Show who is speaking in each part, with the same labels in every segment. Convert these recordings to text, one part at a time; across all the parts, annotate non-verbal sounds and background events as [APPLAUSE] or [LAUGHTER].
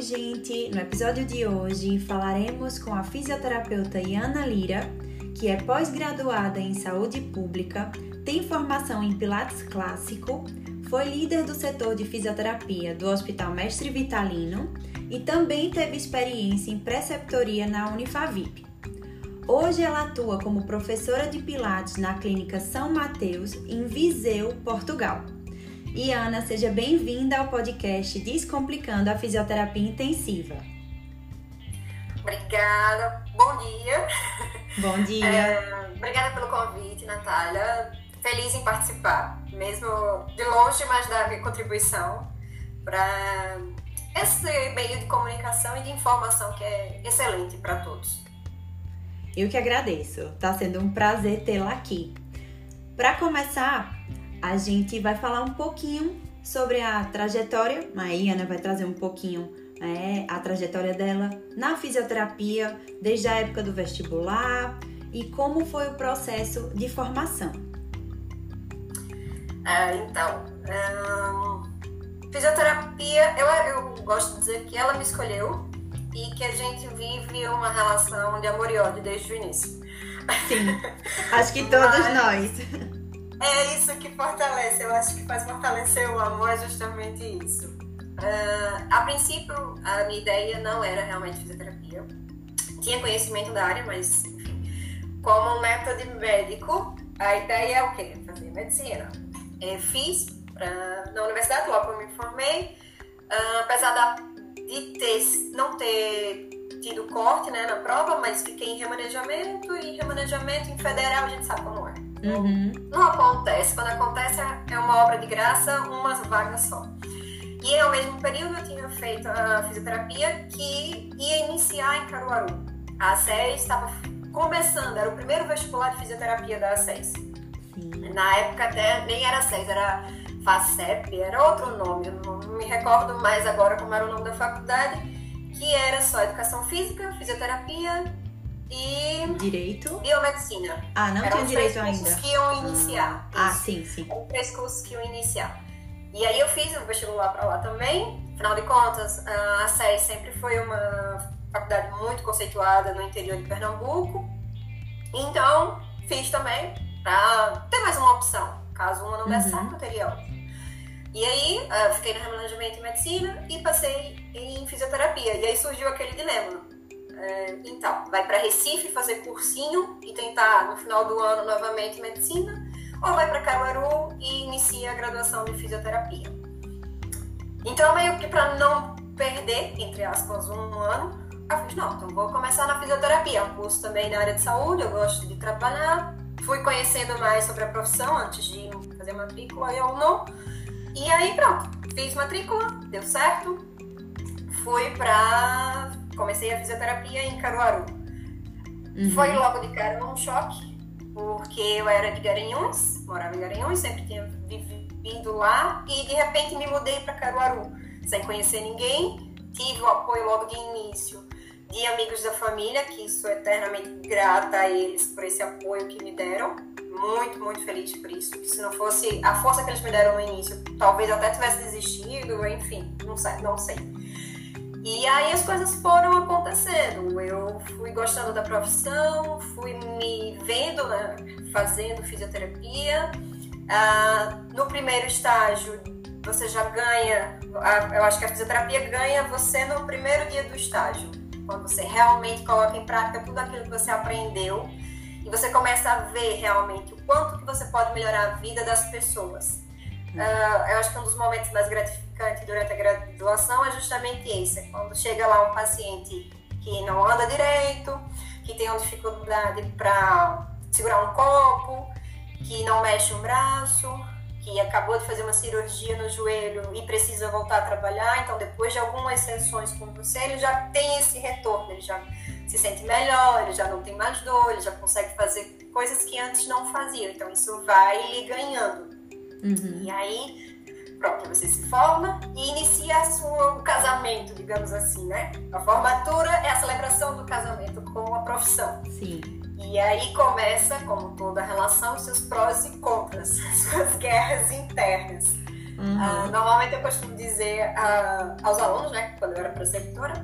Speaker 1: Oi, gente! No episódio de hoje falaremos com a fisioterapeuta Iana Lira, que é pós-graduada em saúde pública, tem formação em Pilates clássico, foi líder do setor de fisioterapia do Hospital Mestre Vitalino e também teve experiência em preceptoria na Unifavip. Hoje ela atua como professora de Pilates na Clínica São Mateus, em Viseu, Portugal. E Ana, seja bem-vinda ao podcast Descomplicando a Fisioterapia Intensiva.
Speaker 2: Obrigada, bom dia.
Speaker 1: Bom dia.
Speaker 2: É, obrigada pelo convite, Natália. Feliz em participar, mesmo de longe, mas dar minha contribuição para esse meio de comunicação e de informação que é excelente para todos.
Speaker 1: Eu que agradeço. Está sendo um prazer tê-la aqui. Para começar, a gente vai falar um pouquinho sobre a trajetória. A Ana vai trazer um pouquinho é, a trajetória dela na fisioterapia, desde a época do vestibular e como foi o processo de formação.
Speaker 2: Ah, então, hum, fisioterapia, eu, eu gosto de dizer que ela me escolheu e que a gente vive uma relação de amor e ódio desde o início.
Speaker 1: Sim, acho que todos [LAUGHS] Mas... nós.
Speaker 2: É isso que fortalece, eu acho que faz fortalecer o amor é justamente isso. Uh, a princípio, a minha ideia não era realmente fisioterapia. Tinha conhecimento da área, mas, enfim, como método médico, a ideia é o quê? Fazer medicina. Eu fiz na universidade, logo eu me formei, uh, apesar da, de ter, não ter tido corte né, na prova, mas fiquei em remanejamento e remanejamento em federal a gente sabe como é.
Speaker 1: Uhum.
Speaker 2: Não acontece. Quando acontece, é uma obra de graça, uma vaga só. E ao mesmo período eu tinha feito a fisioterapia que ia iniciar em Caruaru. A SES estava começando, era o primeiro vestibular de fisioterapia da SES. Na época até nem era SES, era FACEP, era outro nome, eu não me recordo mais agora como era o nome da faculdade, que era só educação física, fisioterapia e
Speaker 1: direito
Speaker 2: biomedicina.
Speaker 1: Ah, não Eram tinha direito
Speaker 2: ainda.
Speaker 1: cursos
Speaker 2: que iam iniciar.
Speaker 1: Ah, ah sim, sim.
Speaker 2: Eram três cursos que iam iniciar. E aí eu fiz o vestibular para lá também. Afinal de contas, a SES sempre foi uma faculdade muito conceituada no interior de Pernambuco. Então, fiz também para ter mais uma opção. Caso uma não uhum. desse certo, eu teria outra. E aí, fiquei no remanejamento em medicina e passei em fisioterapia. E aí surgiu aquele dilema então, vai para Recife fazer cursinho e tentar no final do ano novamente medicina, ou vai para Caruaru e inicia a graduação de fisioterapia. Então, meio que para não perder, entre aspas, um ano, eu fiz, não, então vou começar na fisioterapia, um curso também na área de saúde, eu gosto de trabalhar. Fui conhecendo mais sobre a profissão antes de fazer matrícula ou não. E aí, pronto, fiz matrícula, deu certo. Fui para comecei a fisioterapia em Caruaru. Uhum. Foi logo de cara um choque, porque eu era de Garanhuns, morava em Garanhuns, sempre tinha vivido lá e de repente me mudei para Caruaru, sem conhecer ninguém. Tive o apoio logo de início de amigos da família, que sou eternamente grata a eles por esse apoio que me deram. Muito, muito feliz por isso. Se não fosse a força que eles me deram no início, talvez até tivesse desistido, enfim, não sei. Não sei. E aí as coisas foram acontecendo. Eu fui gostando da profissão, fui me vendo né, fazendo fisioterapia. Ah, no primeiro estágio, você já ganha, eu acho que a fisioterapia ganha você no primeiro dia do estágio, quando você realmente coloca em prática tudo aquilo que você aprendeu e você começa a ver realmente o quanto que você pode melhorar a vida das pessoas. Uh, eu acho que um dos momentos mais gratificantes durante a graduação é justamente esse, é quando chega lá um paciente que não anda direito, que tem uma dificuldade para segurar um copo, que não mexe um braço, que acabou de fazer uma cirurgia no joelho e precisa voltar a trabalhar, então depois de algumas sessões com você, ele já tem esse retorno, ele já se sente melhor, ele já não tem mais dor, ele já consegue fazer coisas que antes não fazia, então isso vai lhe ganhando.
Speaker 1: Uhum.
Speaker 2: E aí, pronto, você se forma e inicia sua, o casamento, digamos assim, né? A formatura é a celebração do casamento com a profissão.
Speaker 1: Sim.
Speaker 2: E aí começa, como toda relação, seus prós e contras, [LAUGHS] suas guerras internas. Uhum. Uh, normalmente eu costumo dizer uh, aos alunos, né, quando eu era preceptora,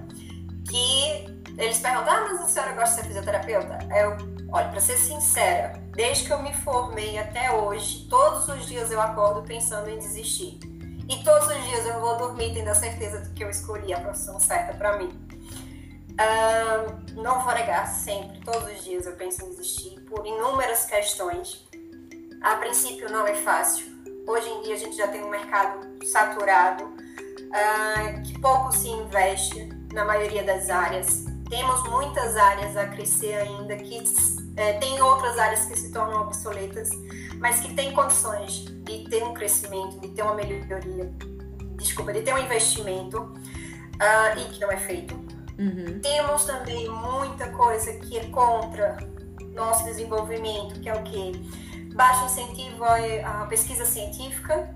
Speaker 2: que eles perguntam, ah, mas a senhora gosta de ser fisioterapeuta? Eu, olha, para ser sincera, desde que eu me formei até hoje, todos os dias eu acordo pensando em desistir. E todos os dias eu vou dormir tendo a certeza de que eu escolhi a profissão certa para mim. Uh, não vou negar, sempre, todos os dias eu penso em desistir por inúmeras questões. A princípio não é fácil. Hoje em dia a gente já tem um mercado saturado, uh, que pouco se investe na maioria das áreas. Temos muitas áreas a crescer ainda, que é, tem outras áreas que se tornam obsoletas, mas que têm condições de ter um crescimento, de ter uma melhoria, desculpa, de ter um investimento uh, e que não é feito. Uhum. Temos também muita coisa que é contra nosso desenvolvimento, que é o que? Baixo incentivo à pesquisa científica,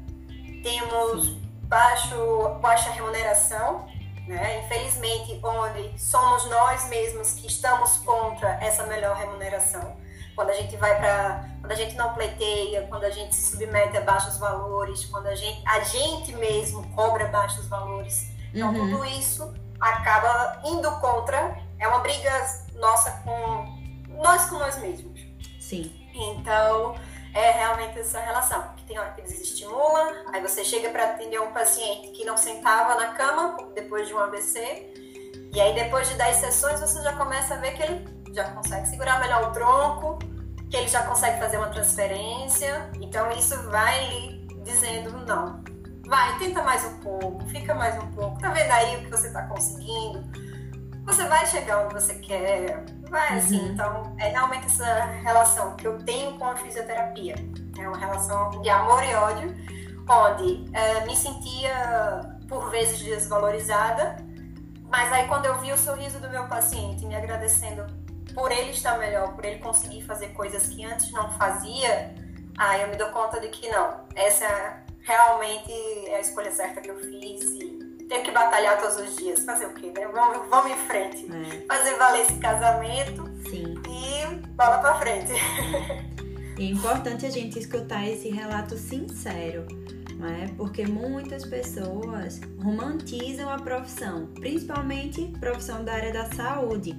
Speaker 2: temos baixo, baixa remuneração, né? Infelizmente, onde somos nós mesmos que estamos contra essa melhor remuneração. Quando a gente vai para, quando a gente não pleiteia, quando a gente se submete a baixos valores, quando a gente, a gente mesmo cobra baixos valores. Então, uhum. tudo isso acaba indo contra, é uma briga nossa com nós com nós mesmos.
Speaker 1: Sim.
Speaker 2: Então, é realmente essa relação. Tem hora que eles estimulam, aí você chega para atender um paciente que não sentava na cama depois de um AVC, e aí depois de 10 sessões você já começa a ver que ele já consegue segurar melhor o tronco, que ele já consegue fazer uma transferência. Então isso vai lhe dizendo não. Vai, tenta mais um pouco, fica mais um pouco. Tá vendo aí o que você está conseguindo? Você vai chegar onde você quer Vai, assim, uhum. então é realmente essa relação que eu tenho com a fisioterapia. É uma relação de amor e ódio, onde é, me sentia por vezes desvalorizada, mas aí quando eu vi o sorriso do meu paciente me agradecendo por ele estar melhor, por ele conseguir fazer coisas que antes não fazia, aí eu me dou conta de que não, essa realmente é a escolha certa que eu fiz e tenho que batalhar todos os dias. Fazer o quê, né? Vamos, vamos em frente. É. Fazer valer esse casamento. Sim. E bola pra frente. [LAUGHS]
Speaker 1: É importante a gente escutar esse relato sincero, não é? Porque muitas pessoas romantizam a profissão, principalmente profissão da área da saúde.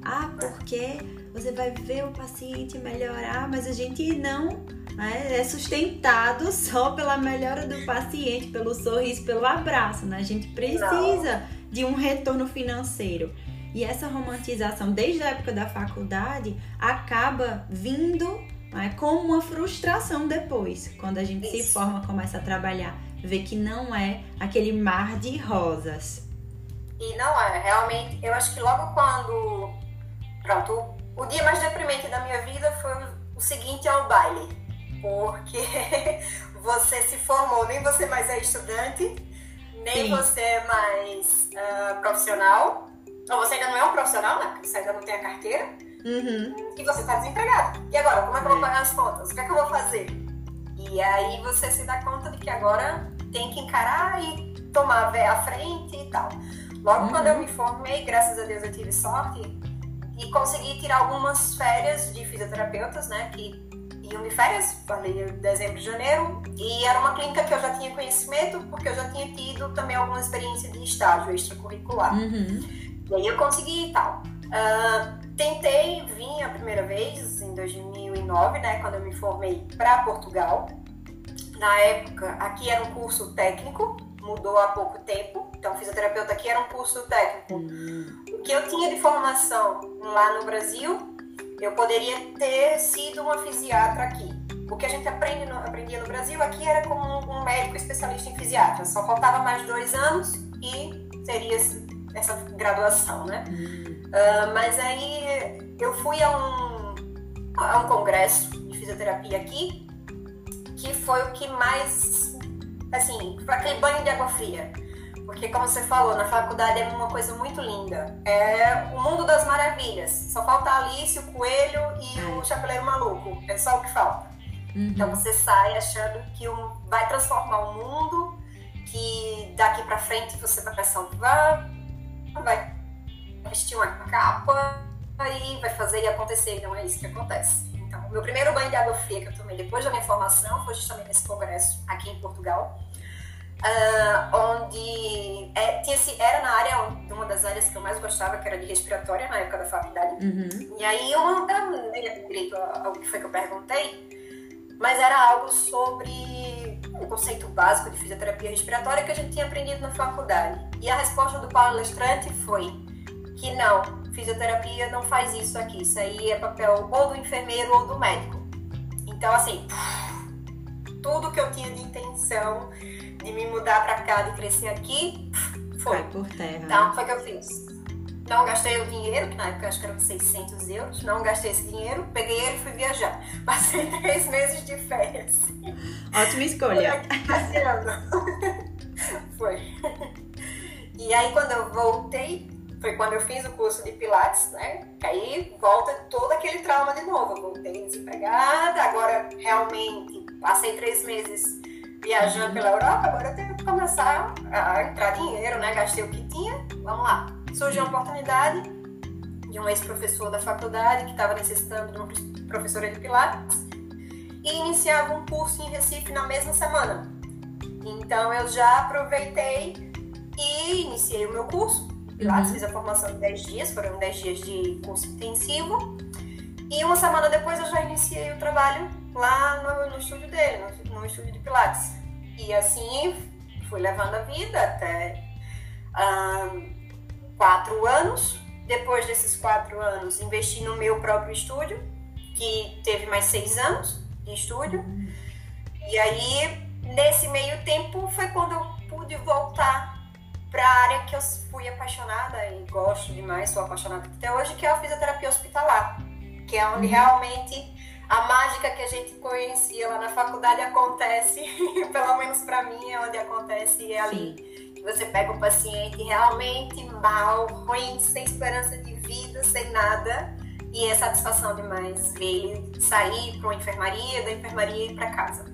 Speaker 1: Ah, porque você vai ver o paciente melhorar, mas a gente não né, é sustentado só pela melhora do paciente, pelo sorriso, pelo abraço. Né? A gente precisa não. de um retorno financeiro. E essa romantização, desde a época da faculdade, acaba vindo né, com uma frustração depois, quando a gente Isso. se forma, começa a trabalhar, vê que não é aquele mar de rosas.
Speaker 2: E não é, realmente, eu acho que logo quando. Pronto, o dia mais deprimente da minha vida foi o seguinte ao baile. Porque [LAUGHS] você se formou, nem você mais é estudante, nem Sim. você é mais uh, profissional. Ou você ainda não é um profissional, né? Porque você ainda não tem a carteira. Uhum. E você está desempregado. E agora, como é que eu vou pagar as contas? O que é que eu vou fazer? E aí você se dá conta de que agora tem que encarar e tomar a frente e tal. Logo uhum. quando eu me formei, graças a Deus eu tive sorte, e consegui tirar algumas férias de fisioterapeutas, né? Que iam de férias, falei dezembro janeiro, e era uma clínica que eu já tinha conhecimento, porque eu já tinha tido também alguma experiência de estágio extracurricular. Uhum. E aí eu consegui e tal. Uh, tentei vir a primeira vez em 2009, né? Quando eu me formei para Portugal. Na época, aqui era um curso técnico, mudou há pouco tempo. Então, fisioterapeuta aqui era um curso técnico. Uhum que eu tinha de formação lá no Brasil, eu poderia ter sido uma fisiatra aqui. O que a gente aprende no, aprendia no Brasil aqui era como um, um médico especialista em fisiatra. Só faltava mais dois anos e teria essa graduação, né? Uh, mas aí eu fui a um, a um congresso de fisioterapia aqui, que foi o que mais, assim, foi aquele banho de água fria porque, como você falou, na faculdade é uma coisa muito linda. É o mundo das maravilhas. Só falta a Alice, o coelho e o chapeleiro maluco. É só o que falta. Uhum. Então você sai achando que vai transformar o mundo, que daqui pra frente você vai salvar, vai vestir uma capa e vai fazer e acontecer. Não é isso que acontece. Então, o meu primeiro banho de água fria que eu tomei depois da minha formação foi justamente nesse congresso aqui em Portugal uh, onde é, tinha, era na área, uma das áreas que eu mais gostava, que era de respiratória, na época da faculdade.
Speaker 1: Uhum.
Speaker 2: E aí eu não, lembro direito o que foi que eu perguntei, mas era algo sobre o conceito básico de fisioterapia respiratória que a gente tinha aprendido na faculdade. E a resposta do palestrante foi que não, fisioterapia não faz isso aqui, isso aí é papel ou do enfermeiro ou do médico. Então, assim, tudo que eu tinha de intenção de me mudar para cá, de crescer aqui, foi.
Speaker 1: Cai por terra.
Speaker 2: Então, foi o que eu fiz. Não gastei o dinheiro, que na época acho que eram 600 euros. Não gastei esse dinheiro, peguei ele e fui viajar. [LAUGHS] Passei três meses de férias.
Speaker 1: Ótima escolha. [LAUGHS]
Speaker 2: Foi. E aí, quando eu voltei, foi quando eu fiz o curso de Pilates, né? Que aí volta todo aquele trauma de novo. Eu voltei desempregada, agora realmente passei três meses viajando pela Europa, agora eu tenho que começar a entrar dinheiro, né? Gastei o que tinha, vamos lá. Surgiu a oportunidade de um ex-professor da faculdade que estava necessitando de uma professora de Pilates e iniciava um curso em Recife na mesma semana. Então eu já aproveitei e iniciei o meu curso. Pilates, uhum. fiz a formação em 10 dias, foram 10 dias de curso intensivo. E uma semana depois eu já iniciei o trabalho lá no, no estúdio dele, no, no, estúdio de Pilates. E assim fui levando a vida até um, quatro anos. Depois desses quatro anos, investi no meu próprio estúdio, que teve mais seis anos de estúdio. E aí, nesse meio tempo, foi quando eu pude voltar para a área que eu fui apaixonada e gosto demais, sou apaixonada até hoje, que é a fisioterapia hospitalar, que é onde uhum. realmente a mágica que a gente conhecia lá na faculdade acontece, [LAUGHS] pelo menos para mim é onde acontece é ali. Você pega o paciente realmente mal, ruim, sem esperança de vida, sem nada, e é satisfação demais ver ele sair para uma enfermaria, da enfermaria ir para casa.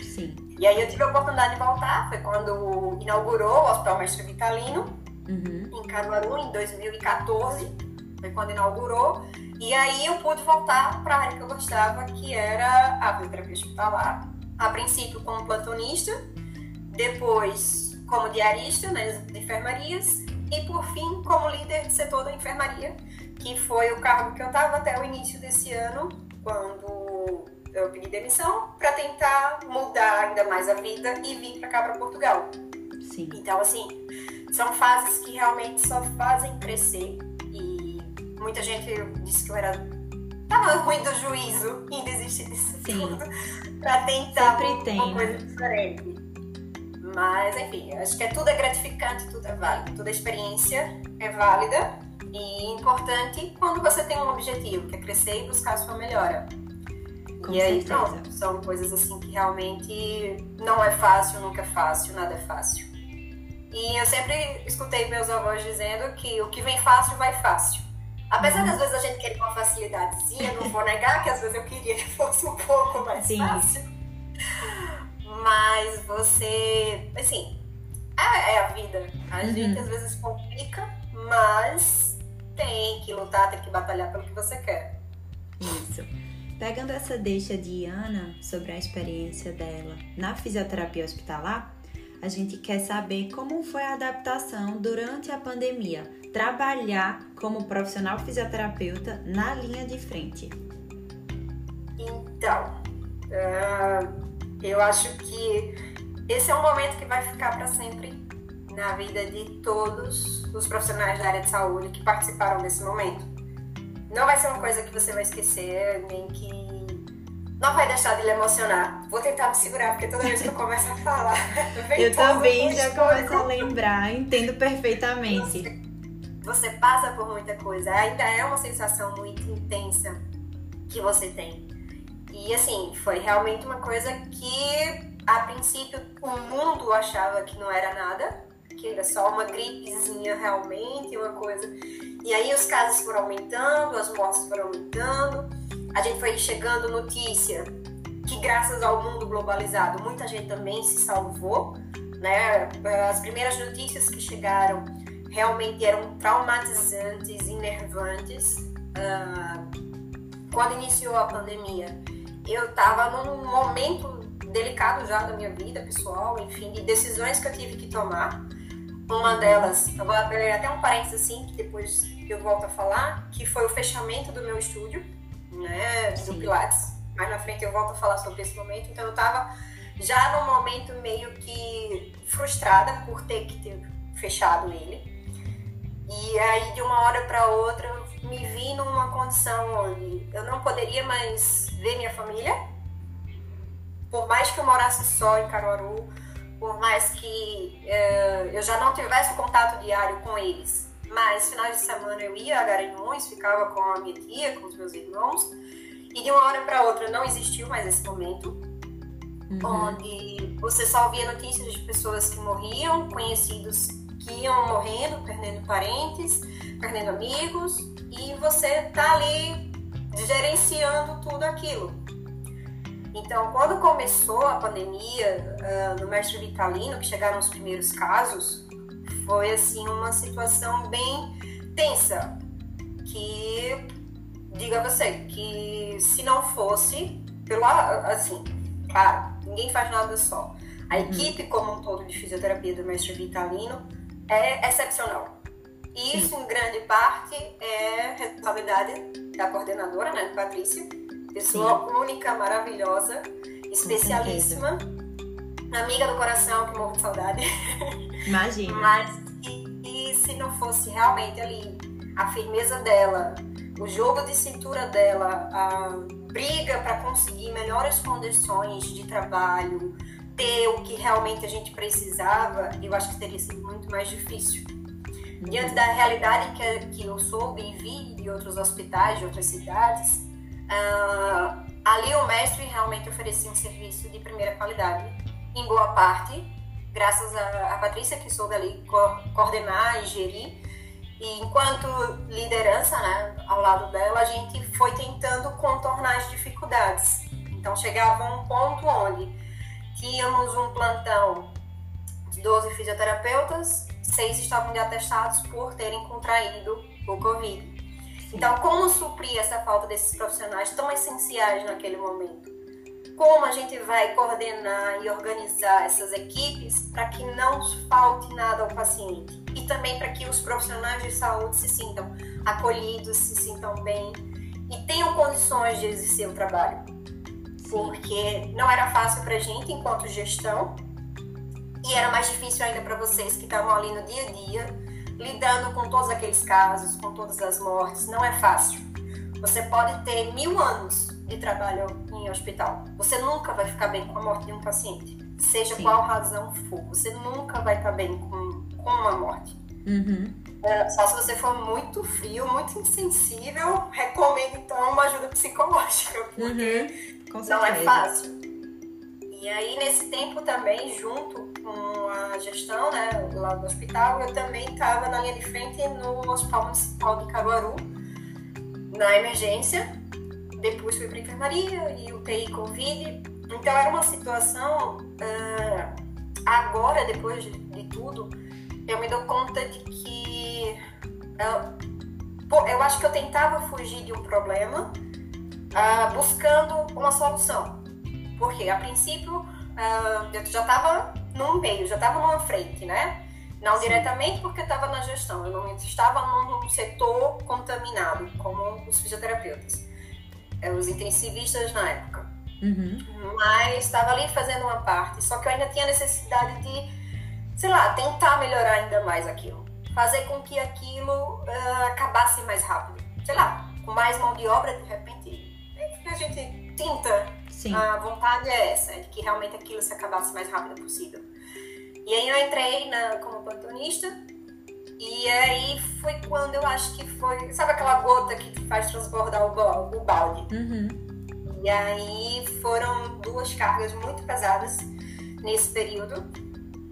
Speaker 1: Sim.
Speaker 2: E aí eu tive a oportunidade de voltar, foi quando inaugurou o Hospital Mestre Vitalino,
Speaker 1: uhum.
Speaker 2: em Caruaru, em 2014, foi quando inaugurou. E aí eu pude voltar para a área que eu gostava, que era a fisioterapia hospitalar. A princípio como plantonista, depois como diarista nas enfermarias e por fim como líder de setor da enfermaria, que foi o cargo que eu estava até o início desse ano, quando eu pedi demissão para tentar mudar ainda mais a vida e vir para cá para Portugal.
Speaker 1: Sim.
Speaker 2: Então assim, são fases que realmente só fazem crescer muita gente disse que eu era tava ruim do juízo em desistir disso Sim. tudo pra tentar
Speaker 1: Sempre tem,
Speaker 2: uma coisa diferente. Mas, enfim, acho que é, tudo é gratificante, tudo é válido. Toda experiência é válida e importante quando você tem um objetivo, que é crescer e buscar a sua melhora.
Speaker 1: Com
Speaker 2: e aí,
Speaker 1: certeza.
Speaker 2: pronto, são coisas assim que realmente não é fácil, nunca é fácil, nada é fácil. E eu sempre escutei meus avós dizendo que o que vem fácil vai fácil. Apesar das vezes a gente querer uma facilidadezinha, não vou negar que às vezes eu queria que fosse um pouco mais Sim. fácil. Mas você, assim, é, é a vida. A uhum. gente às vezes complica, mas tem que lutar, tem que batalhar pelo que você quer.
Speaker 1: Isso. Pegando essa deixa de Ana sobre a experiência dela na fisioterapia hospitalar, a gente quer saber como foi a adaptação durante a pandemia trabalhar como profissional fisioterapeuta na linha de frente?
Speaker 2: Então, uh, eu acho que esse é um momento que vai ficar para sempre na vida de todos os profissionais da área de saúde que participaram desse momento. Não vai ser uma coisa que você vai esquecer, nem que não vai deixar de lhe emocionar. Vou tentar me segurar, porque toda vez que eu começo a falar. [LAUGHS]
Speaker 1: eu também já começo a lembrar, entendo perfeitamente
Speaker 2: você passa por muita coisa, ainda é uma sensação muito intensa que você tem. E assim, foi realmente uma coisa que a princípio o mundo achava que não era nada, que era só uma gripezinha realmente, uma coisa. E aí os casos foram aumentando, as mortes foram aumentando, a gente foi chegando notícia que graças ao mundo globalizado muita gente também se salvou, né? As primeiras notícias que chegaram realmente eram traumatizantes, enervantes. Uh, quando iniciou a pandemia, eu estava num momento delicado já da minha vida pessoal, enfim, de decisões que eu tive que tomar. Uma delas, eu vou abrir até um parênteses assim, que depois eu volto a falar, que foi o fechamento do meu estúdio, né, do. Pilates. Mais na frente eu volto a falar sobre esse momento. Então eu tava já num momento meio que frustrada por ter que ter fechado ele. E aí de uma hora para outra eu me vi numa condição onde eu não poderia mais ver minha família. Por mais que eu morasse só em Caruaru, por mais que uh, eu já não tivesse contato diário com eles, mas finais de semana eu ia a Garanhuns, ficava com a minha tia, com os meus irmãos, e de uma hora para outra não existiu mais esse momento, uhum. onde você só ouvia notícias de pessoas que morriam, conhecidos que iam morrendo, perdendo parentes, perdendo amigos, e você tá ali gerenciando tudo aquilo. Então, quando começou a pandemia uh, no Mestre Vitalino, que chegaram os primeiros casos, foi assim uma situação bem tensa. Que diga você que se não fosse pelo assim, claro, ninguém faz nada só. A uhum. equipe como um todo de fisioterapia do Mestre Vitalino é excepcional. E isso, em grande parte, é responsabilidade da coordenadora, né, Patrícia, pessoa Sim. única, maravilhosa, especialíssima, amiga do coração, que morro de saudade. [LAUGHS]
Speaker 1: Imagina.
Speaker 2: Mas e, e se não fosse realmente ali a firmeza dela, o jogo de cintura dela, a briga para conseguir melhores condições de trabalho, ter o que realmente a gente precisava, eu acho que teria sido muito mais difícil. Diante da realidade que, que eu soube e vi de outros hospitais, de outras cidades, uh, ali o mestre realmente oferecia um serviço de primeira qualidade, em boa parte, graças a, a Patrícia, que soube ali co coordenar e gerir. E enquanto liderança, né, ao lado dela, a gente foi tentando contornar as dificuldades. Então chegava um ponto onde tínhamos um plantão de 12 fisioterapeutas, seis estavam de atestados por terem contraído o Covid. Então, como suprir essa falta desses profissionais tão essenciais naquele momento? Como a gente vai coordenar e organizar essas equipes para que não falte nada ao paciente? E também para que os profissionais de saúde se sintam acolhidos, se sintam bem e tenham condições de exercer o trabalho porque não era fácil para a gente enquanto gestão e era mais difícil ainda para vocês que estavam ali no dia a dia, lidando com todos aqueles casos, com todas as mortes. Não é fácil. Você pode ter mil anos de trabalho em hospital, você nunca vai ficar bem com a morte de um paciente, seja Sim. qual razão for. Você nunca vai estar bem com, com uma morte.
Speaker 1: Uhum.
Speaker 2: É, só se você for muito frio, muito insensível, recomendo então uma ajuda psicológica, porque uhum. Não é fácil. E aí, nesse tempo também, junto com a gestão né, lá do hospital, eu também estava na linha de frente no Hospital Municipal de Caruaru, na emergência. Depois fui para enfermaria e UTI Covid. Então, era uma situação. Uh, agora, depois de, de, tudo, eu me dou conta de que. Uh, eu acho que eu tentava fugir de um problema uh, buscando uma solução. Porque, a princípio, uh, eu já estava num meio, já estava numa frente, né? Não Sim. diretamente porque estava na gestão, eu não estava num setor contaminado, como os fisioterapeutas, eh, os intensivistas na época.
Speaker 1: Uhum.
Speaker 2: Mas estava ali fazendo uma parte, só que eu ainda tinha necessidade de, sei lá, tentar melhorar ainda mais aquilo. Fazer com que aquilo uh, acabasse mais rápido. Sei lá, com mais mão de obra, de repente a gente tenta.
Speaker 1: Sim.
Speaker 2: A vontade é essa, é de que realmente aquilo se acabasse o mais rápido possível. E aí eu entrei na, como plantonista e aí foi quando eu acho que foi, sabe aquela gota que faz transbordar o, o balde?
Speaker 1: Uhum.
Speaker 2: E aí foram duas cargas muito pesadas nesse período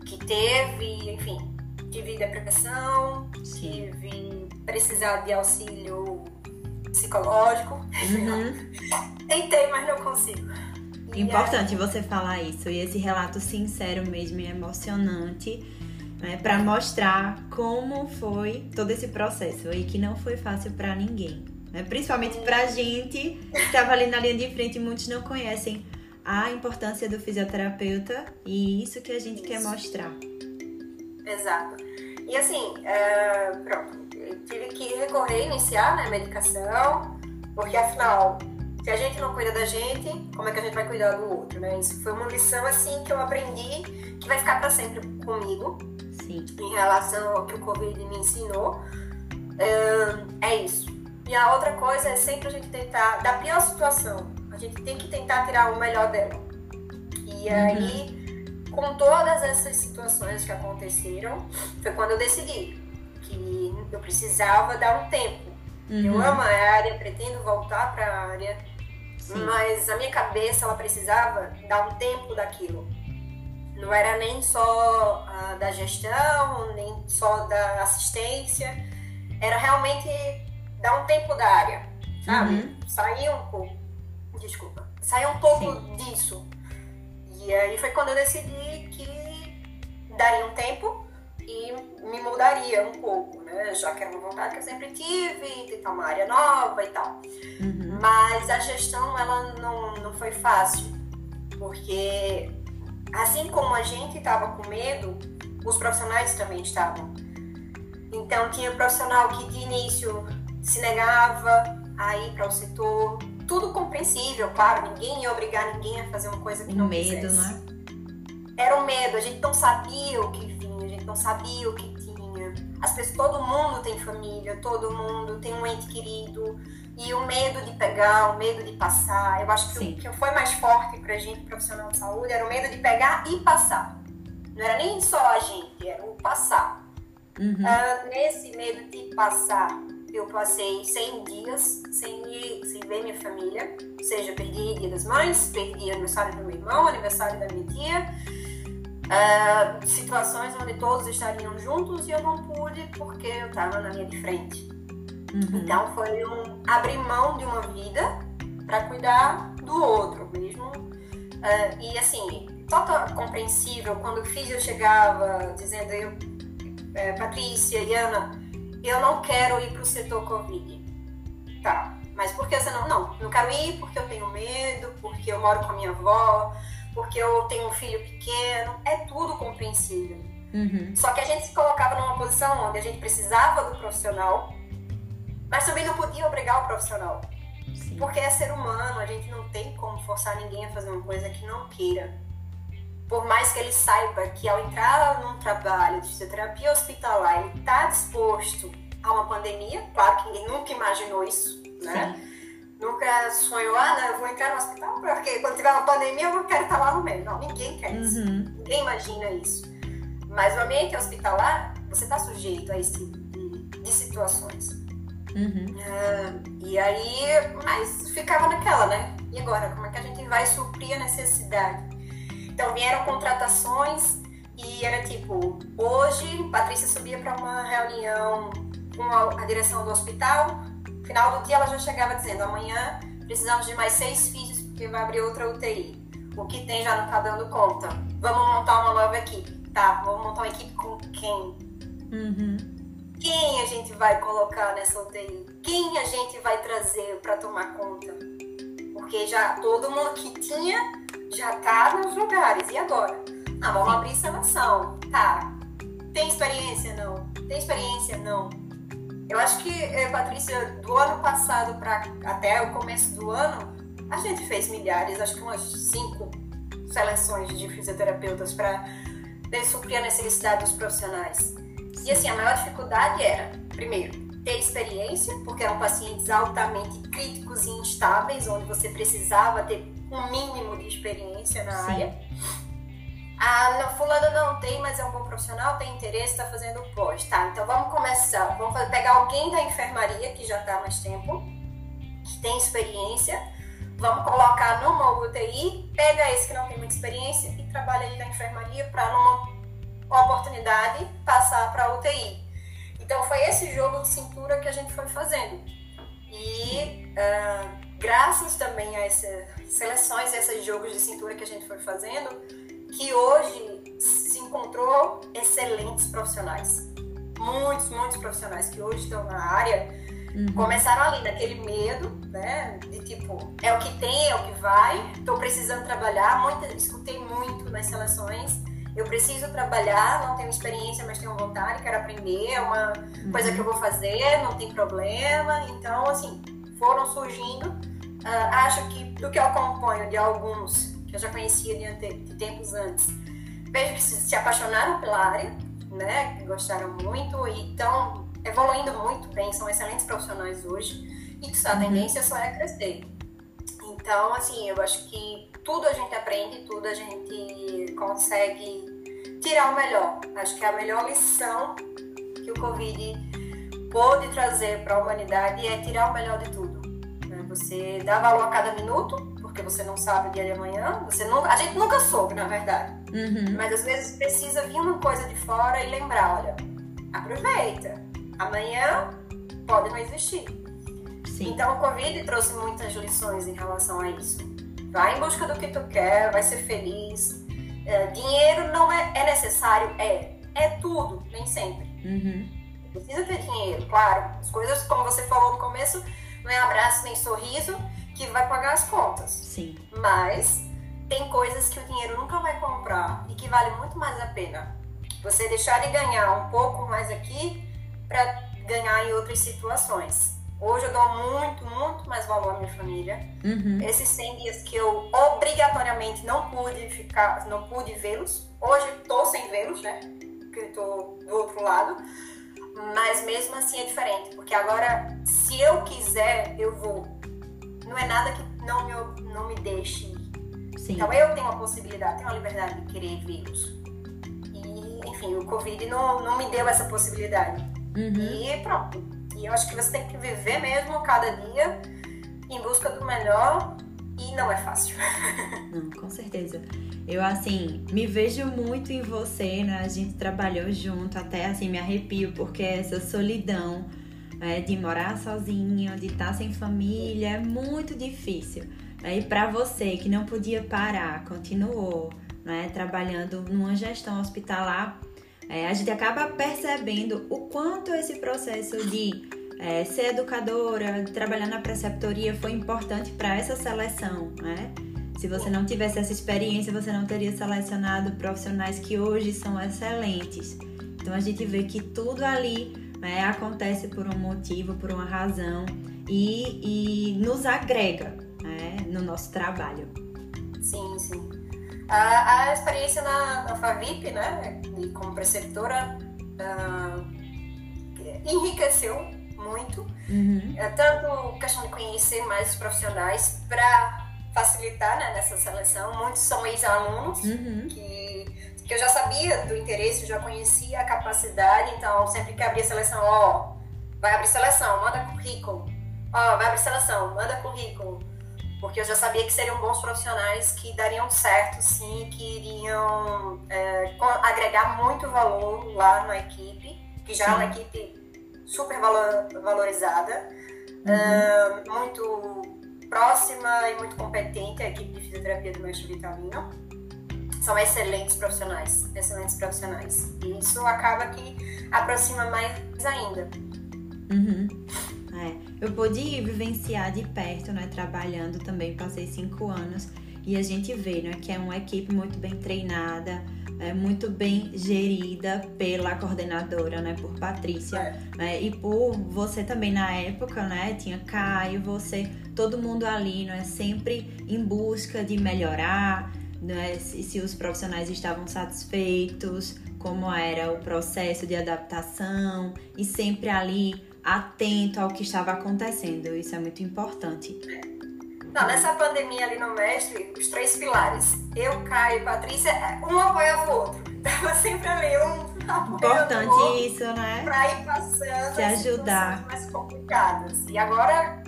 Speaker 2: que teve, enfim, tive depressão, Sim. tive precisar de auxílio psicológico. Uhum. [LAUGHS] Tentei, mas não consigo.
Speaker 1: Importante aí... você falar isso e esse relato sincero mesmo e emocionante, né, para mostrar como foi todo esse processo e que não foi fácil para ninguém, né? principalmente para gente que estava ali na linha de frente. Muitos não conhecem a importância do fisioterapeuta e isso que a gente isso. quer mostrar.
Speaker 2: Exato. E assim, é, pronto, tive que recorrer, iniciar né, a medicação, porque afinal, se a gente não cuida da gente, como é que a gente vai cuidar do outro, né? Isso foi uma lição assim que eu aprendi, que vai ficar para sempre comigo,
Speaker 1: Sim.
Speaker 2: em relação ao que o Covid me ensinou. É, é isso. E a outra coisa é sempre a gente tentar, da pior situação, a gente tem que tentar tirar o melhor dela. E uhum. aí, com todas essas situações que aconteceram, foi quando eu decidi que eu precisava dar um tempo. Uhum. Eu amo a área, pretendo voltar para a área, Sim. mas a minha cabeça ela precisava dar um tempo daquilo. Não era nem só uh, da gestão, nem só da assistência, era realmente dar um tempo da área, sabe? Uhum. Sair um pouco, desculpa, sair um pouco Sim. disso. E aí foi quando eu decidi que daria um tempo e me mudaria um pouco, né? Já que era uma vontade que eu sempre tive, tentar uma área nova e tal. Uhum. Mas a gestão, ela não, não foi fácil, porque assim como a gente estava com medo, os profissionais também estavam. Então tinha profissional que de início se negava a ir para o setor, tudo compreensível, claro, ninguém ia obrigar ninguém a fazer uma coisa que não
Speaker 1: medo,
Speaker 2: quisesse.
Speaker 1: né?
Speaker 2: Era um medo, a gente não sabia o que não sabia o que tinha. As pessoas, todo mundo tem família, todo mundo tem um ente querido. E o medo de pegar, o medo de passar, eu acho que Sim. o que foi mais forte pra gente, profissional de saúde, era o medo de pegar e passar. Não era nem só a gente, era o passar. Uhum. Uh, nesse medo de passar, eu passei 100 dias sem, sem ver minha família. Ou seja, perdi Dia das Mães, perdi aniversário do meu irmão, aniversário da minha tia. Uh, situações onde todos estariam juntos e eu não pude porque eu estava na linha de frente. Uhum. Então foi um abrir mão de uma vida para cuidar do outro mesmo. Uh, e assim, total compreensível quando o filho chegava dizendo eu, é, Patrícia e Ana, eu não quero ir para o setor Covid. Tá, mas por que você não? Não, não quero ir porque eu tenho medo, porque eu moro com a minha avó, porque eu tenho um filho pequeno. É tudo compreensível. Uhum. Só que a gente se colocava numa posição onde a gente precisava do profissional, mas também não podia obrigar o profissional. Sim. Porque é ser humano, a gente não tem como forçar ninguém a fazer uma coisa que não queira. Por mais que ele saiba que ao entrar num trabalho de fisioterapia hospitalar, ele está disposto a uma pandemia, claro que ele nunca imaginou isso, né? Sim. Nunca sonhou, ah, não, eu vou entrar no hospital porque quando tiver uma pandemia eu quero estar lá no meio. Não, ninguém quer isso. Uhum. Ninguém imagina isso. Mas o ambiente hospitalar, você está sujeito a esse tipo de, de situações. Uhum. Uh, e aí, mas ficava naquela, né? E agora, como é que a gente vai suprir a necessidade? Então vieram contratações e era tipo, hoje Patrícia subia para uma reunião com a, a, direção do hospital, final do dia ela já chegava dizendo, amanhã precisamos de mais seis físicos porque vai abrir outra UTI. O que tem já não está dando conta. Vamos montar uma nova equipe. Tá, vamos montar uma equipe com quem? Uhum. Quem a gente vai colocar nessa UTI? Quem a gente vai trazer para tomar conta? Porque já todo mundo que tinha já tá nos lugares. E agora? Ah, vamos abrir seleção. Tá. Tem experiência? Não. Tem experiência? Não. Eu acho que, eh, Patrícia, do ano passado para até o começo do ano, a gente fez milhares, acho que umas cinco seleções de fisioterapeutas para suprir a necessidade dos profissionais. E assim, a maior dificuldade era, primeiro, ter experiência, porque eram pacientes altamente críticos e instáveis, onde você precisava ter um mínimo de experiência na Sim. área. Ah, não, fulano não tem, mas é um bom profissional, tem interesse, está fazendo pós. Tá, então vamos começar. Vamos pegar alguém da enfermaria que já está há mais tempo, que tem experiência, vamos colocar numa UTI, pega esse que não tem muita experiência e trabalha ali na enfermaria para numa oportunidade passar para a UTI. Então foi esse jogo de cintura que a gente foi fazendo. E uh, graças também a essas seleções, esses jogos de cintura que a gente foi fazendo, que hoje se encontrou excelentes profissionais. Muitos, muitos profissionais que hoje estão na área Uhum. Começaram ali naquele medo, né? De tipo, é o que tem, é o que vai, tô precisando trabalhar. Muita, escutei muito nas seleções. Eu preciso trabalhar, não tenho experiência, mas tenho vontade, quero aprender, é uma uhum. coisa que eu vou fazer, não tem problema. Então, assim, foram surgindo. Uh, acho que do que eu acompanho de alguns eu já conhecia de, tempos antes, vejo que se, apaixonaram pela área, né? Gostaram muito e estão evoluindo muito bem, são excelentes profissionais hoje e que a uhum. tendência só é crescer. Então, assim, eu acho que tudo a gente aprende, tudo a gente consegue tirar o melhor. Acho que a melhor lição que o Covid pôde trazer para a humanidade é tirar o melhor de tudo. Né? Você dá valor a cada minuto, você não sabe o dia de amanhã. Você não, a gente nunca soube, na verdade. Uhum. Mas às vezes precisa vir uma coisa de fora e lembrar, olha, aproveita amanhã pode não existir. Sim. Então o Covid trouxe muitas lições em relação a isso. Vai em busca do que tu quer, vai ser feliz. É, dinheiro não é, é, necessário, é. É tudo, nem sempre. Uhum. Precisa ter dinheiro, claro. As coisas, como você falou no começo, não é abraço nem sorriso que vai pagar as contas.
Speaker 1: Sim.
Speaker 2: Mas tem coisas que o dinheiro nunca vai comprar e que vale muito mais a pena. Você deixar de ganhar um pouco mais aqui para ganhar em outras situações. Hoje eu dou muito, muito mais valor à minha família. Uhum. Esses 100 dias que eu obrigatoriamente não pude ficar, não pude vê-los. Hoje estou sem vê-los, né? Porque estou do outro lado. Mas mesmo assim é diferente, porque agora, se eu quiser, eu vou. Não é nada que não me, não me deixe Sim. Então eu tenho a possibilidade, tenho a liberdade de querer vê-los. E, enfim, o Covid não, não me deu essa possibilidade. Uhum. E pronto. E eu acho que você tem que viver mesmo cada dia em busca do melhor e não é fácil. [LAUGHS]
Speaker 1: Não, com certeza. Eu, assim, me vejo muito em você, né? A gente trabalhou junto, até assim, me arrepio, porque essa solidão é, de morar sozinho, de estar sem família, é muito difícil. E para você que não podia parar, continuou, né? Trabalhando numa gestão hospitalar é, a gente acaba percebendo o quanto esse processo de é, ser educadora, de trabalhar na preceptoria foi importante para essa seleção, né? Se você não tivesse essa experiência, você não teria selecionado profissionais que hoje são excelentes. Então a gente vê que tudo ali né, acontece por um motivo, por uma razão e, e nos agrega né, no nosso trabalho.
Speaker 2: Sim, sim. A, a experiência na, na FAVIP, né, e como preceptora, uh, enriqueceu muito. Uhum. É, tanto questão de conhecer mais os profissionais para facilitar né, nessa seleção. Muitos são ex-alunos uhum. que, que eu já sabia do interesse, já conhecia a capacidade, então sempre que abria seleção, ó, vai abrir seleção, manda currículo. Ó, vai abrir seleção, manda currículo porque eu já sabia que seriam bons profissionais que dariam certo, sim, que iriam é, agregar muito valor lá na equipe, que já sim. é uma equipe super valor, valorizada, uhum. é, muito próxima e muito competente, a equipe de fisioterapia do Mestre Vitalino. São excelentes profissionais, excelentes profissionais. E isso acaba que aproxima mais ainda.
Speaker 1: Uhum. É, eu pude vivenciar de perto, né? Trabalhando também, passei cinco anos e a gente vê, né? Que é uma equipe muito bem treinada, é, muito bem gerida pela coordenadora, né? Por Patrícia. É. Né, e por você também na época, né? Tinha Caio, você, todo mundo ali, né? Sempre em busca de melhorar, né? Se, se os profissionais estavam satisfeitos, como era o processo de adaptação e sempre ali atento ao que estava acontecendo. Isso é muito importante.
Speaker 2: Não, nessa pandemia ali no mestre, os três pilares, eu, Caio e Patrícia, um apoiava o outro. [LAUGHS] Tava sempre ali, um
Speaker 1: Importante outro, isso, né?
Speaker 2: Pra ir passando
Speaker 1: Se ajudar.
Speaker 2: mais complicadas. E agora,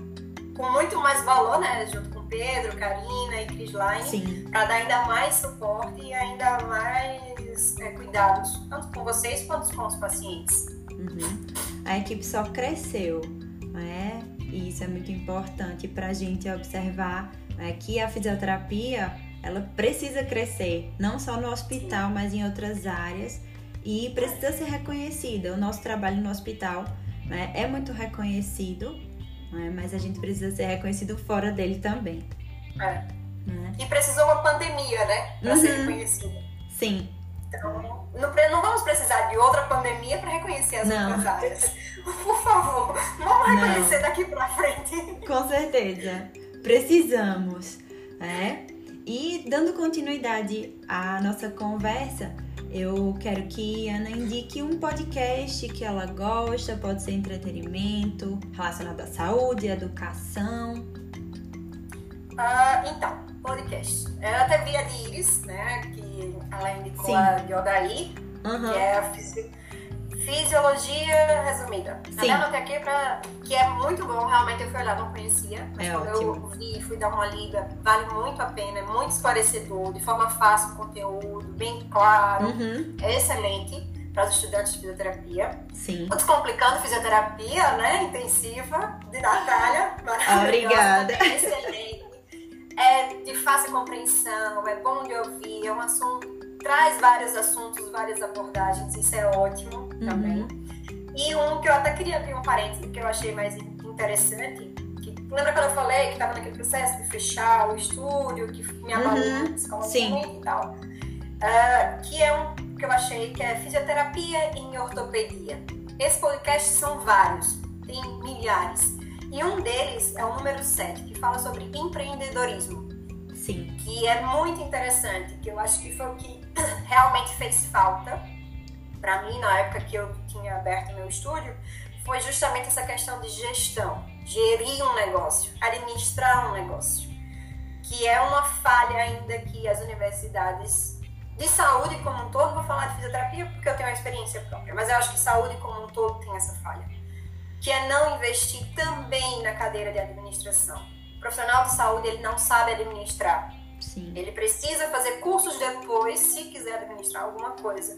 Speaker 2: com muito mais valor, né? Junto com Pedro, Karina e Cris Line, para dar ainda mais suporte e ainda mais é, cuidados, tanto com vocês quanto com os pacientes.
Speaker 1: Uhum. A equipe só cresceu, né? E isso é muito importante para a gente observar né, que a fisioterapia ela precisa crescer, não só no hospital, Sim. mas em outras áreas e precisa ser reconhecida. O nosso trabalho no hospital né? é muito reconhecido, né? mas a gente precisa ser reconhecido fora dele também.
Speaker 2: É. Né? E precisou uma pandemia, né? Para uhum. ser reconhecido.
Speaker 1: Sim.
Speaker 2: Então, não, não, vamos precisar de outra pandemia para reconhecer as não. outras áreas. [LAUGHS] Por favor, vamos reconhecer não. daqui para frente. [LAUGHS]
Speaker 1: Com certeza. Precisamos. É? E dando continuidade à nossa conversa, eu quero que Ana indique um podcast que ela gosta, pode ser entretenimento, relacionado à saúde, educação.
Speaker 2: Uh, então, podcast. Eu até vi a de Iris, né? Que ela indicou Sim. a Yogai, uhum. que é a Fisiologia Resumida. Sim. Até anotei aqui pra, que é muito bom, realmente eu fui olhar, não conhecia, mas é quando ótimo. eu vi fui dar uma lida, vale muito a pena, é muito esclarecedor, de forma fácil o conteúdo, bem claro, uhum. é excelente para os estudantes de fisioterapia.
Speaker 1: Sim.
Speaker 2: Descomplicando fisioterapia, né, intensiva, de Natália,
Speaker 1: maravilhosa. Obrigada.
Speaker 2: Excelente. É de fácil compreensão, é bom de ouvir, é um assunto traz vários assuntos, várias abordagens, isso é ótimo uhum. também. E um que eu até queria abrir um parênteses, que eu achei mais interessante, que lembra quando eu falei que estava naquele processo de fechar o estúdio, que me abalou uhum. psicologicamente e tal? Uh, que é um que eu achei que é fisioterapia em ortopedia. Esses podcasts são vários, tem milhares. E um deles é o número 7, que fala sobre empreendedorismo.
Speaker 1: Sim.
Speaker 2: Que é muito interessante, que eu acho que foi o que [COUGHS] realmente fez falta para mim na época que eu tinha aberto meu estúdio foi justamente essa questão de gestão, gerir um negócio, administrar um negócio, que é uma falha ainda que as universidades de saúde como um todo, vou falar de fisioterapia porque eu tenho uma experiência própria, mas eu acho que saúde como um todo tem essa falha, que é não investir também na cadeira de administração. O profissional de saúde ele não sabe administrar,
Speaker 1: Sim.
Speaker 2: Ele precisa fazer cursos depois se quiser administrar alguma coisa.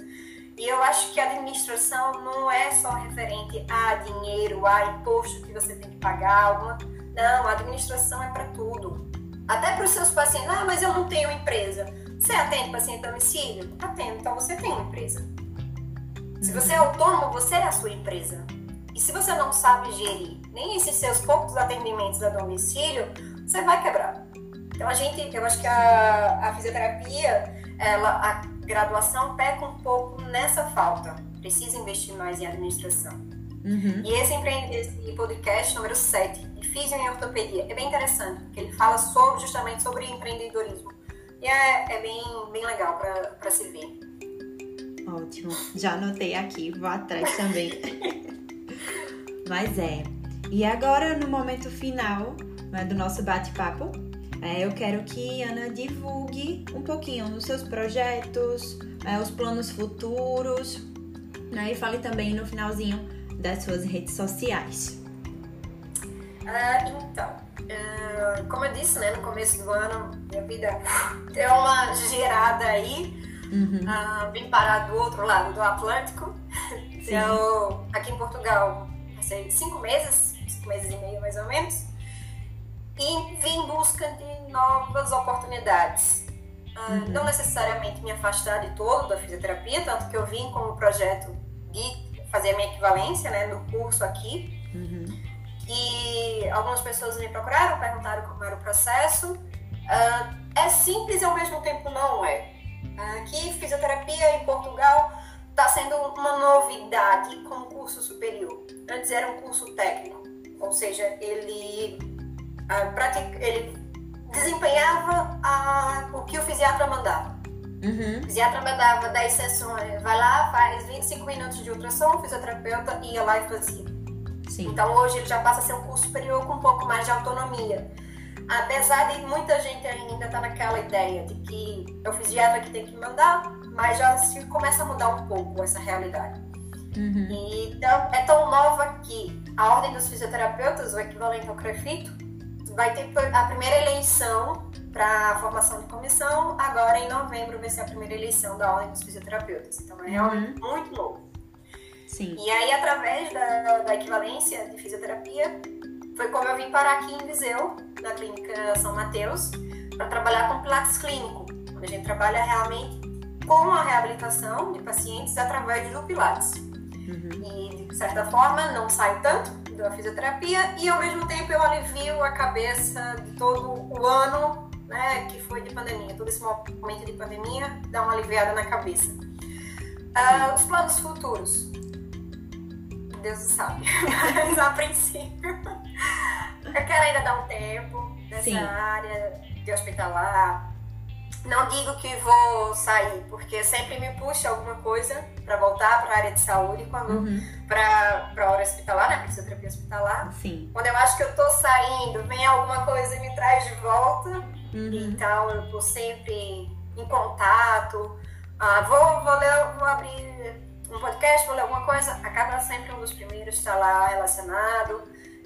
Speaker 2: E eu acho que a administração não é só referente a dinheiro, a imposto que você tem que pagar. Alguma... Não, a administração é para tudo. Até para os seus pacientes. Ah, mas eu não tenho empresa. Você atende paciente domicílio? Atendo, então você tem uma empresa. Se você é autônomo, você é a sua empresa. E se você não sabe gerir nem esses seus poucos atendimentos a domicílio, você vai quebrar. Então a gente, eu acho que a, a fisioterapia, ela, a graduação peca um pouco nessa falta. Precisa investir mais em administração.
Speaker 1: Uhum.
Speaker 2: E esse, esse podcast número 7, de Fisio em Ortopedia, é bem interessante, porque ele fala sobre, justamente sobre empreendedorismo. E é, é bem, bem legal para se ver.
Speaker 1: Ótimo. Já anotei aqui, vou atrás também. [LAUGHS] Mas é. E agora, no momento final né, do nosso bate-papo, é, eu quero que Ana divulgue um pouquinho dos seus projetos, é, os planos futuros, né? E fale também no finalzinho das suas redes sociais.
Speaker 2: Uh, então, uh, como eu disse, né, no começo do ano, minha vida [LAUGHS] deu uma girada aí. Uhum. Uh, vim parar do outro lado do Atlântico. Eu, aqui em Portugal, passei cinco meses, cinco meses e meio mais ou menos e vim em busca de novas oportunidades. Uhum. Não necessariamente me afastar de todo da fisioterapia, tanto que eu vim com o projeto de fazer a minha equivalência né, no curso aqui.
Speaker 1: Uhum.
Speaker 2: E algumas pessoas me procuraram, perguntaram como era o processo. Uh, é simples e ao mesmo tempo não é. Aqui, fisioterapia em Portugal está sendo uma novidade com um curso superior. Antes era um curso técnico, ou seja, ele ele desempenhava a, o que o fisiatra mandava.
Speaker 1: Uhum.
Speaker 2: O fisiatra mandava 10 sessões, vai lá, faz 25 minutos de ultrassom, o fisioterapeuta ia lá e fazia.
Speaker 1: Sim.
Speaker 2: Então hoje ele já passa a ser um curso superior com um pouco mais de autonomia. Apesar de muita gente ainda estar tá naquela ideia de que é o fisiatra que tem que mandar, mas já se começa a mudar um pouco essa realidade.
Speaker 1: Uhum.
Speaker 2: E então, é tão nova que a Ordem dos Fisioterapeutas, o equivalente ao CREFITO, vai ter a primeira eleição para a formação de comissão, agora em novembro vai ser a primeira eleição da Ordem dos Fisioterapeutas. Então é realmente uhum. muito novo.
Speaker 1: Sim.
Speaker 2: E aí, através da, da equivalência de fisioterapia, foi como eu vim parar aqui em Viseu, na Clínica São Mateus, para trabalhar com Pilates Clínico, onde a gente trabalha realmente com a reabilitação de pacientes através do Pilates. Uhum. E, de certa forma, não saio tanto da fisioterapia e, ao mesmo tempo, eu alivio a cabeça de todo o ano né, que foi de pandemia. Todo esse momento de pandemia dá uma aliviada na cabeça. Uh, os planos futuros. Deus sabe. [LAUGHS] Mas, a princípio, eu quero ainda dar um tempo nessa Sim. área de hospitalar não digo que vou sair, porque sempre me puxa alguma coisa para voltar para a área de saúde, quando uhum. para a hora hospitalar, né? Fisioterapia hospitalar.
Speaker 1: Sim.
Speaker 2: Quando eu acho que eu tô saindo, vem alguma coisa e me traz de volta.
Speaker 1: Uhum.
Speaker 2: Então eu tô sempre em contato. Ah, vou, vou, ler, vou abrir um podcast, vou ler alguma coisa, acaba sempre um dos primeiros está lá relacionado.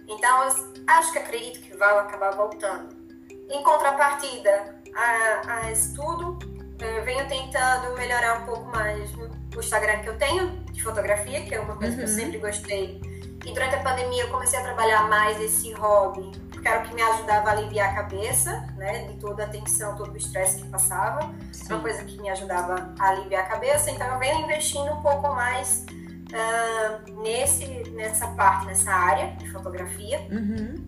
Speaker 2: Então acho que acredito que vai acabar voltando. Em contrapartida, a, a estudo, eu venho tentando melhorar um pouco mais o Instagram que eu tenho de fotografia, que é uma coisa uhum. que eu uhum. sempre gostei. E durante a pandemia eu comecei a trabalhar mais esse hobby, porque era o que me ajudava a aliviar a cabeça, né, de toda a tensão, todo o estresse que passava. Sim. Uma coisa que me ajudava a aliviar a cabeça. Então eu venho investindo um pouco mais uh, nesse, nessa parte, nessa área de fotografia.
Speaker 1: Uhum.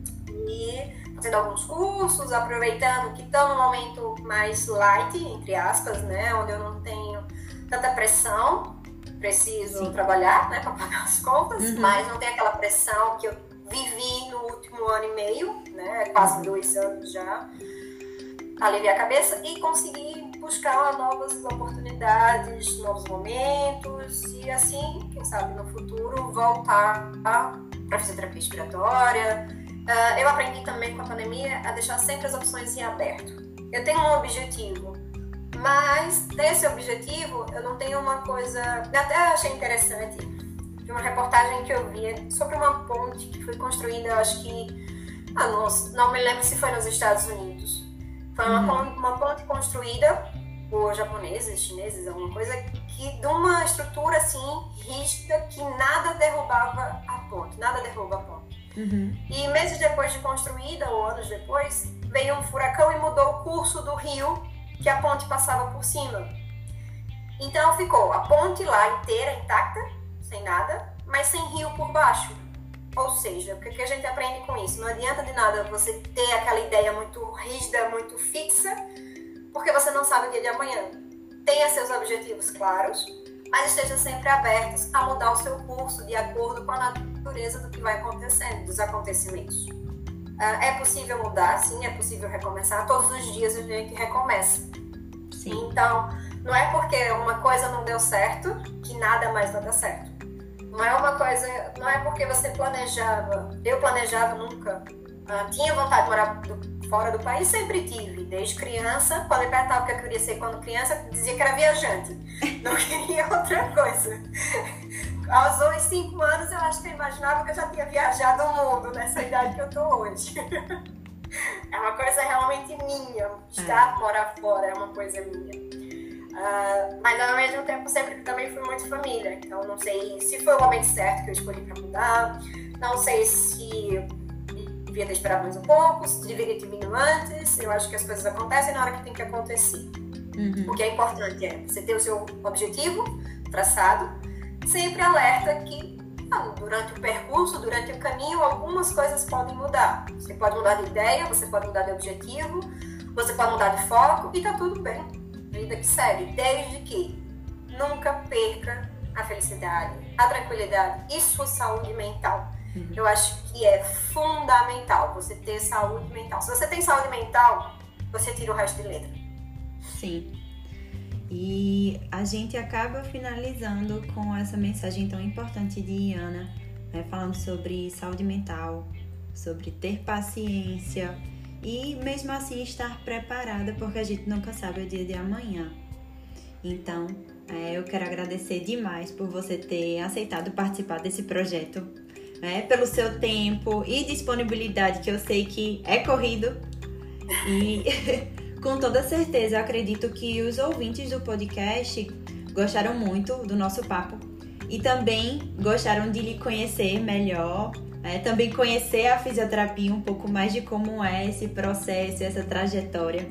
Speaker 2: E fazendo alguns cursos, aproveitando que estão no momento mais light, entre aspas, né? Onde eu não tenho tanta pressão, preciso Sim. trabalhar, né, para pagar as contas, uhum. mas não tem aquela pressão que eu vivi no último ano e meio, né? Quase dois anos já. Aliviar a cabeça e conseguir buscar novas oportunidades, novos momentos e assim, quem sabe no futuro voltar para fisioterapia respiratória, Uh, eu aprendi também com a pandemia a deixar sempre as opções em aberto. Eu tenho um objetivo, mas desse objetivo eu não tenho uma coisa. Eu até achei interessante de uma reportagem que eu vi sobre uma ponte que foi construída, eu acho que. Ah, não, não me lembro se foi nos Estados Unidos. Foi uma, uhum. ponte, uma ponte construída por japoneses, chineses, alguma coisa, que de uma estrutura assim rígida que nada derrubava a ponte, nada derruba a ponte.
Speaker 1: Uhum.
Speaker 2: E meses depois de construída, ou anos depois, veio um furacão e mudou o curso do rio que a ponte passava por cima. Então ficou a ponte lá inteira, intacta, sem nada, mas sem rio por baixo. Ou seja, o que a gente aprende com isso? Não adianta de nada você ter aquela ideia muito rígida, muito fixa, porque você não sabe o dia de amanhã. Tenha seus objetivos claros, mas esteja sempre abertos a mudar o seu curso de acordo com a natureza do que vai acontecendo, dos acontecimentos. Uh, é possível mudar, sim, é possível recomeçar. Todos os dias a gente recomeça.
Speaker 1: Sim.
Speaker 2: Então, não é porque uma coisa não deu certo que nada mais vai dar certo. Não é uma coisa, não é porque você planejava. Eu planejava nunca. Uh, tinha vontade de morar do, fora do país, sempre tive. Desde criança, quando eu perguntava o que eu queria ser quando criança, dizia que era viajante. Não [LAUGHS] queria outra coisa aos dois, cinco anos, eu acho que eu imaginava que eu já tinha viajado o mundo nessa idade que eu tô hoje. [LAUGHS] é uma coisa realmente minha. Estar, é. morar fora é uma coisa minha. Uh, mas ao mesmo tempo sempre também fui muito família. Então não sei se foi o momento certo que eu escolhi para mudar. Não sei se devia ter esperado mais um pouco, se deveria ter vindo antes. Eu acho que as coisas acontecem na hora que tem que acontecer.
Speaker 1: Uhum.
Speaker 2: O que é importante é você ter o seu objetivo traçado, sempre alerta que não, durante o percurso, durante o caminho, algumas coisas podem mudar. Você pode mudar de ideia, você pode mudar de objetivo, você pode mudar de foco e tá tudo bem. Vida que segue, desde que nunca perca a felicidade, a tranquilidade e sua saúde mental. Eu acho que é fundamental você ter saúde mental. Se você tem saúde mental, você tira o resto de letra.
Speaker 1: Sim. E a gente acaba finalizando com essa mensagem tão importante de Ana, né, falando sobre saúde mental, sobre ter paciência e mesmo assim estar preparada, porque a gente nunca sabe o dia de amanhã. Então, é, eu quero agradecer demais por você ter aceitado participar desse projeto, né, pelo seu tempo e disponibilidade, que eu sei que é corrido. E [LAUGHS] Com toda certeza, acredito que os ouvintes do podcast gostaram muito do nosso papo e também gostaram de lhe conhecer melhor, é, também conhecer a fisioterapia um pouco mais de como é esse processo, essa trajetória.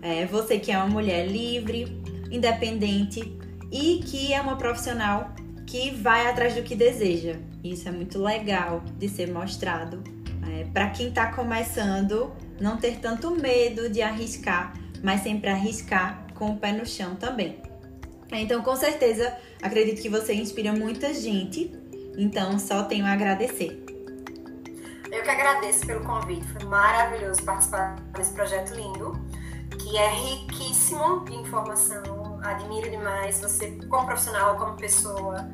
Speaker 1: É, você que é uma mulher livre, independente e que é uma profissional que vai atrás do que deseja. Isso é muito legal de ser mostrado. É, para quem está começando, não ter tanto medo de arriscar, mas sempre arriscar com o pé no chão também. Então, com certeza, acredito que você inspira muita gente. Então, só tenho a agradecer.
Speaker 2: Eu que agradeço pelo convite. Foi maravilhoso participar desse projeto lindo, que é riquíssimo de informação. Admiro demais você como profissional, como pessoa,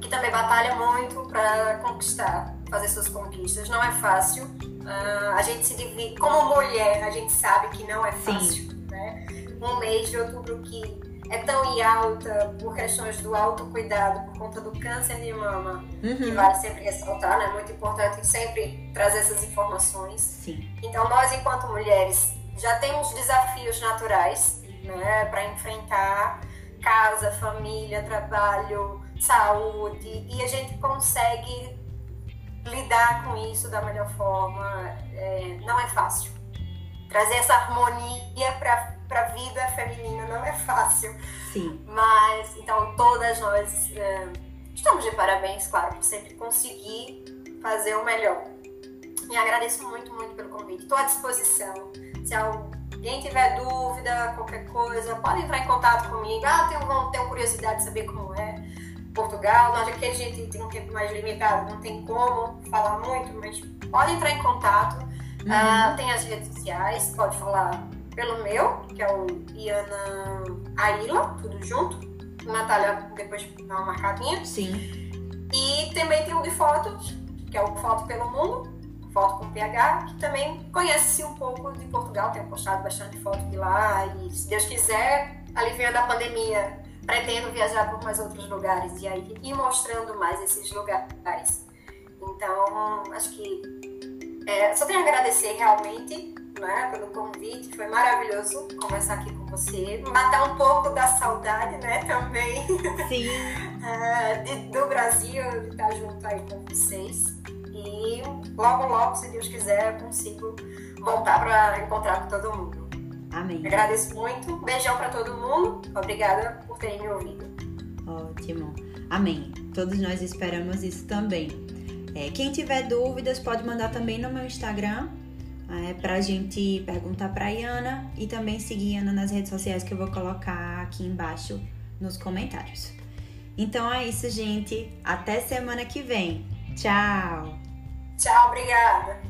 Speaker 2: que também batalha muito para conquistar, fazer suas conquistas. Não é fácil. Uh, a gente se divide, como mulher, a gente sabe que não é fácil. Né? Um mês de outubro que é tão em alta por questões do autocuidado, por conta do câncer de mama, uhum. que vale sempre ressaltar, né? É muito importante sempre trazer essas informações.
Speaker 1: Sim.
Speaker 2: Então, nós, enquanto mulheres, já temos desafios naturais, né, para enfrentar casa, família, trabalho, saúde, e a gente consegue lidar com isso da melhor forma. É, não é fácil. Trazer essa harmonia para a vida feminina não é fácil.
Speaker 1: Sim.
Speaker 2: Mas, então, todas nós é, estamos de parabéns, claro, por sempre conseguir fazer o melhor. E agradeço muito, muito pelo convite. Estou à disposição. Se alguém tiver dúvida, qualquer coisa, pode entrar em contato comigo. Ah, tenho, tenho curiosidade de saber como é. Portugal, nós aqui a gente tem um tempo mais limitado, não tem como falar muito, mas pode entrar em contato. Uhum. Uh, tem as redes sociais, pode falar pelo meu, que é o Iana Aila, tudo junto. Natália depois dá uma marcadinha.
Speaker 1: Sim.
Speaker 2: E também tem o de fotos, que é o Foto pelo Mundo, foto com PH, que também conhece um pouco de Portugal, tem postado bastante foto de lá. E se Deus quiser, aliviando a pandemia, pretendo viajar por mais outros lugares e aí ir mostrando mais esses lugares. Então, acho que é, só tenho a agradecer realmente né, pelo convite. Foi maravilhoso conversar aqui com você. Matar um pouco da saudade, né, também.
Speaker 1: Sim.
Speaker 2: uh, [LAUGHS] de, do Brasil, de estar junto aí com vocês. E logo, logo, se Deus quiser, eu consigo voltar para encontrar com todo mundo.
Speaker 1: Amém.
Speaker 2: Agradeço muito. Beijão para todo mundo. Obrigada por terem me ouvido.
Speaker 1: Ótimo. Amém. Todos nós esperamos isso também. É, quem tiver dúvidas pode mandar também no meu Instagram, é, pra gente perguntar pra Iana e também seguir Ana nas redes sociais que eu vou colocar aqui embaixo nos comentários. Então é isso, gente. Até semana que vem. Tchau!
Speaker 2: Tchau, obrigada!